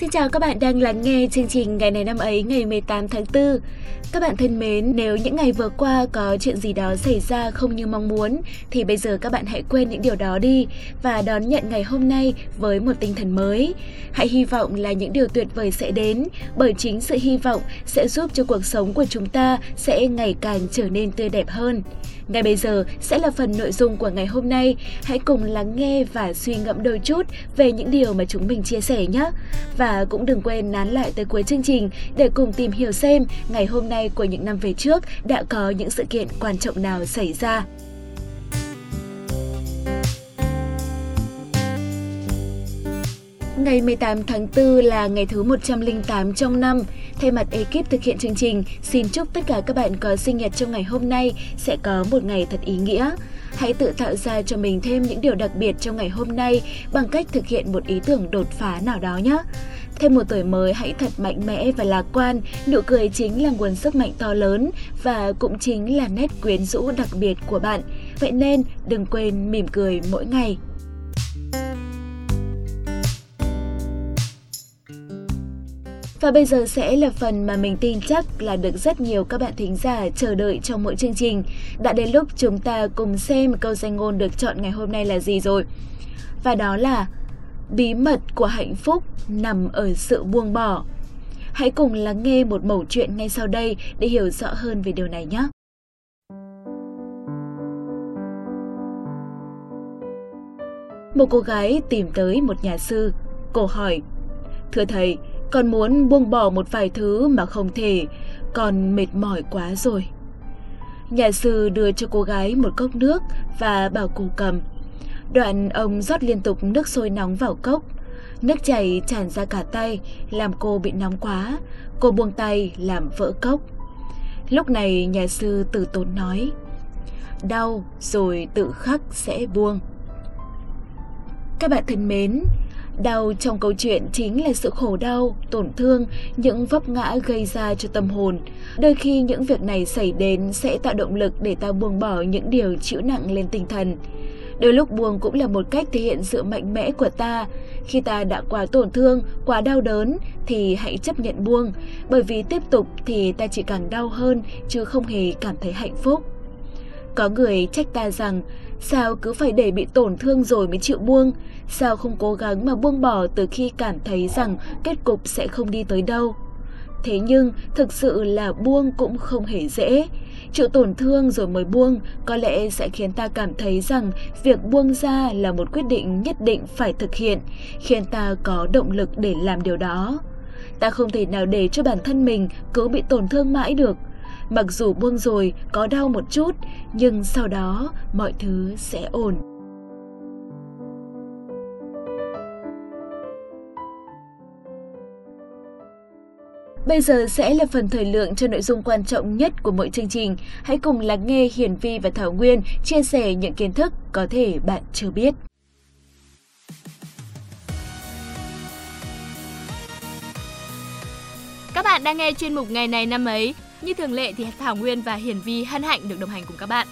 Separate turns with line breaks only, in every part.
Xin chào các bạn đang lắng nghe chương trình Ngày này năm ấy, ngày 18 tháng 4. Các bạn thân mến, nếu những ngày vừa qua có chuyện gì đó xảy ra không như mong muốn thì bây giờ các bạn hãy quên những điều đó đi và đón nhận ngày hôm nay với một tinh thần mới. Hãy hy vọng là những điều tuyệt vời sẽ đến bởi chính sự hy vọng sẽ giúp cho cuộc sống của chúng ta sẽ ngày càng trở nên tươi đẹp hơn. Ngay bây giờ sẽ là phần nội dung của ngày hôm nay. Hãy cùng lắng nghe và suy ngẫm đôi chút về những điều mà chúng mình chia sẻ nhé. Và cũng đừng quên nán lại tới cuối chương trình để cùng tìm hiểu xem ngày hôm nay của những năm về trước đã có những sự kiện quan trọng nào xảy ra. Ngày 18 tháng 4 là ngày thứ 108 trong năm. Thay mặt ekip thực hiện chương trình, xin chúc tất cả các bạn có sinh nhật trong ngày hôm nay sẽ có một ngày thật ý nghĩa. Hãy tự tạo ra cho mình thêm những điều đặc biệt trong ngày hôm nay bằng cách thực hiện một ý tưởng đột phá nào đó nhé. Thêm một tuổi mới hãy thật mạnh mẽ và lạc quan, nụ cười chính là nguồn sức mạnh to lớn và cũng chính là nét quyến rũ đặc biệt của bạn. Vậy nên đừng quên mỉm cười mỗi ngày. Và bây giờ sẽ là phần mà mình tin chắc là được rất nhiều các bạn thính giả chờ đợi trong mỗi chương trình. Đã đến lúc chúng ta cùng xem câu danh ngôn được chọn ngày hôm nay là gì rồi. Và đó là Bí mật của hạnh phúc nằm ở sự buông bỏ. Hãy cùng lắng nghe một mẩu chuyện ngay sau đây để hiểu rõ hơn về điều này nhé. Một cô gái tìm tới một nhà sư. Cô hỏi, Thưa thầy, con muốn buông bỏ một vài thứ mà không thể, con mệt mỏi quá rồi. Nhà sư đưa cho cô gái một cốc nước và bảo cô cầm. Đoạn ông rót liên tục nước sôi nóng vào cốc. Nước chảy tràn ra cả tay, làm cô bị nóng quá. Cô buông tay làm vỡ cốc. Lúc này nhà sư từ tốn nói, đau rồi tự khắc sẽ buông. Các bạn thân mến, Đau trong câu chuyện chính là sự khổ đau, tổn thương, những vấp ngã gây ra cho tâm hồn. Đôi khi những việc này xảy đến sẽ tạo động lực để ta buông bỏ những điều chịu nặng lên tinh thần. Đôi lúc buông cũng là một cách thể hiện sự mạnh mẽ của ta. Khi ta đã quá tổn thương, quá đau đớn thì hãy chấp nhận buông, bởi vì tiếp tục thì ta chỉ càng đau hơn chứ không hề cảm thấy hạnh phúc. Có người trách ta rằng sao cứ phải để bị tổn thương rồi mới chịu buông, sao không cố gắng mà buông bỏ từ khi cảm thấy rằng kết cục sẽ không đi tới đâu. Thế nhưng thực sự là buông cũng không hề dễ. Chịu tổn thương rồi mới buông có lẽ sẽ khiến ta cảm thấy rằng việc buông ra là một quyết định nhất định phải thực hiện, khiến ta có động lực để làm điều đó. Ta không thể nào để cho bản thân mình cứ bị tổn thương mãi được. Mặc dù buông rồi có đau một chút, nhưng sau đó mọi thứ sẽ ổn. Bây giờ sẽ là phần thời lượng cho nội dung quan trọng nhất của mỗi chương trình. Hãy cùng lắng nghe Hiển Vi và Thảo Nguyên chia sẻ những kiến thức có thể bạn chưa biết.
Các bạn đang nghe chuyên mục Ngày này năm ấy. Như thường lệ thì Thảo Nguyên và Hiển Vi hân hạnh được đồng hành cùng các bạn.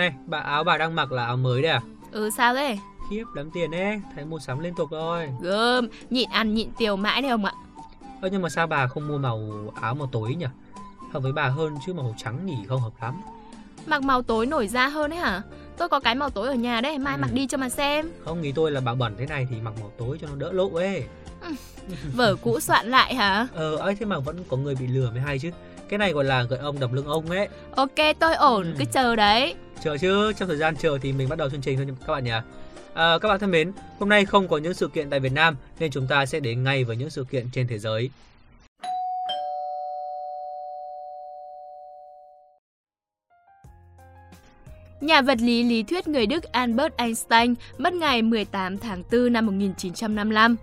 Này, bà áo bà đang mặc là áo mới đấy à?
Ừ sao thế?
Khiếp, đáng tiền đấy, thấy mua sắm liên tục thôi.
Gơm, nhịn ăn nhịn tiêu mãi đấy không ạ?
Ơ nhưng mà sao bà không mua màu áo màu tối nhỉ? Hợp với bà hơn chứ màu trắng nhỉ không hợp lắm.
Mặc màu tối nổi da hơn đấy hả? Tôi có cái màu tối ở nhà đấy, mai ừ. mặc đi cho mà xem.
Không nghĩ tôi là bà bẩn thế này thì mặc màu tối cho nó đỡ lộ ấy.
Ừ. Vở cũ soạn lại hả?
Ờ, ấy thế mà vẫn có người bị lừa mới hay chứ. Cái này gọi là gợi ông đập lưng ông ấy.
Ok, tôi ổn, ừ. cứ chờ đấy.
Chờ chứ, trong thời gian chờ thì mình bắt đầu chương trình thôi các bạn nhỉ. À, các bạn thân mến, hôm nay không có những sự kiện tại Việt Nam nên chúng ta sẽ đến ngay với những sự kiện trên thế giới.
Nhà vật lý lý thuyết người Đức Albert Einstein mất ngày 18 tháng 4 năm 1955.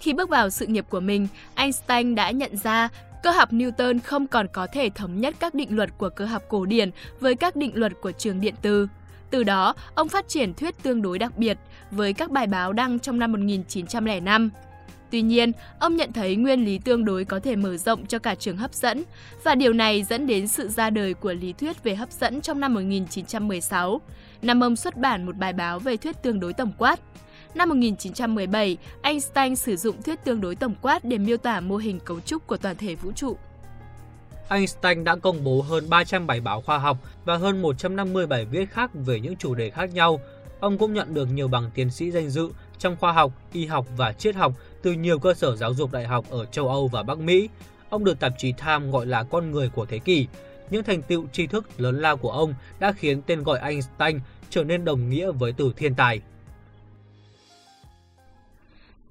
Khi bước vào sự nghiệp của mình, Einstein đã nhận ra cơ học Newton không còn có thể thống nhất các định luật của cơ học cổ điển với các định luật của trường điện từ. Từ đó, ông phát triển thuyết tương đối đặc biệt với các bài báo đăng trong năm 1905. Tuy nhiên, ông nhận thấy nguyên lý tương đối có thể mở rộng cho cả trường hấp dẫn, và điều này dẫn đến sự ra đời của lý thuyết về hấp dẫn trong năm 1916. Năm ông xuất bản một bài báo về thuyết tương đối tổng quát. Năm 1917, Einstein sử dụng thuyết tương đối tổng quát để miêu tả mô hình cấu trúc của toàn thể vũ trụ.
Einstein đã công bố hơn 300 bài báo khoa học và hơn 150 bài viết khác về những chủ đề khác nhau. Ông cũng nhận được nhiều bằng tiến sĩ danh dự trong khoa học, y học và triết học từ nhiều cơ sở giáo dục đại học ở châu Âu và Bắc Mỹ. Ông được tạp chí Time gọi là con người của thế kỷ. Những thành tựu tri thức lớn lao của ông đã khiến tên gọi Einstein trở nên đồng nghĩa với từ thiên tài.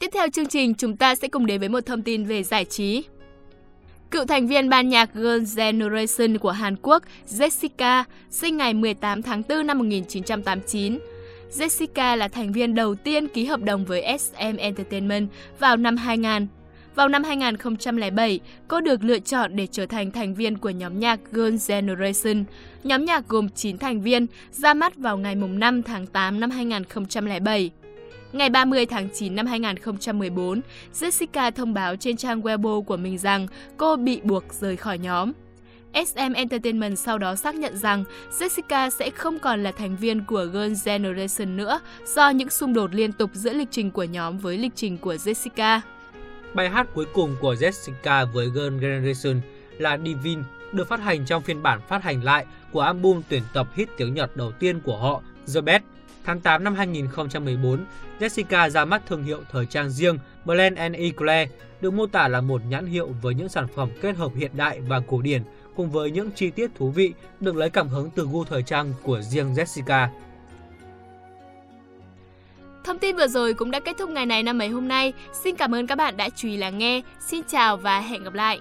Tiếp theo chương trình, chúng ta sẽ cùng đến với một thông tin về giải trí. Cựu thành viên ban nhạc Girl Generation của Hàn Quốc Jessica sinh ngày 18 tháng 4 năm 1989. Jessica là thành viên đầu tiên ký hợp đồng với SM Entertainment vào năm 2000. Vào năm 2007, cô được lựa chọn để trở thành thành viên của nhóm nhạc Girl Generation. Nhóm nhạc gồm 9 thành viên, ra mắt vào ngày 5 tháng 8 năm 2007. Ngày 30 tháng 9 năm 2014, Jessica thông báo trên trang Weibo của mình rằng cô bị buộc rời khỏi nhóm. SM Entertainment sau đó xác nhận rằng Jessica sẽ không còn là thành viên của Girl Generation nữa do những xung đột liên tục giữa lịch trình của nhóm với lịch trình của Jessica.
Bài hát cuối cùng của Jessica với Girl Generation là Divine được phát hành trong phiên bản phát hành lại của album tuyển tập hit tiếng Nhật đầu tiên của họ, The Best. Tháng 8 năm 2014, Jessica ra mắt thương hiệu thời trang riêng Blend Eclair, được mô tả là một nhãn hiệu với những sản phẩm kết hợp hiện đại và cổ điển cùng với những chi tiết thú vị được lấy cảm hứng từ gu thời trang của riêng Jessica.
Thông tin vừa rồi cũng đã kết thúc ngày này năm mấy hôm nay. Xin cảm ơn các bạn đã chú ý lắng nghe. Xin chào và hẹn gặp lại.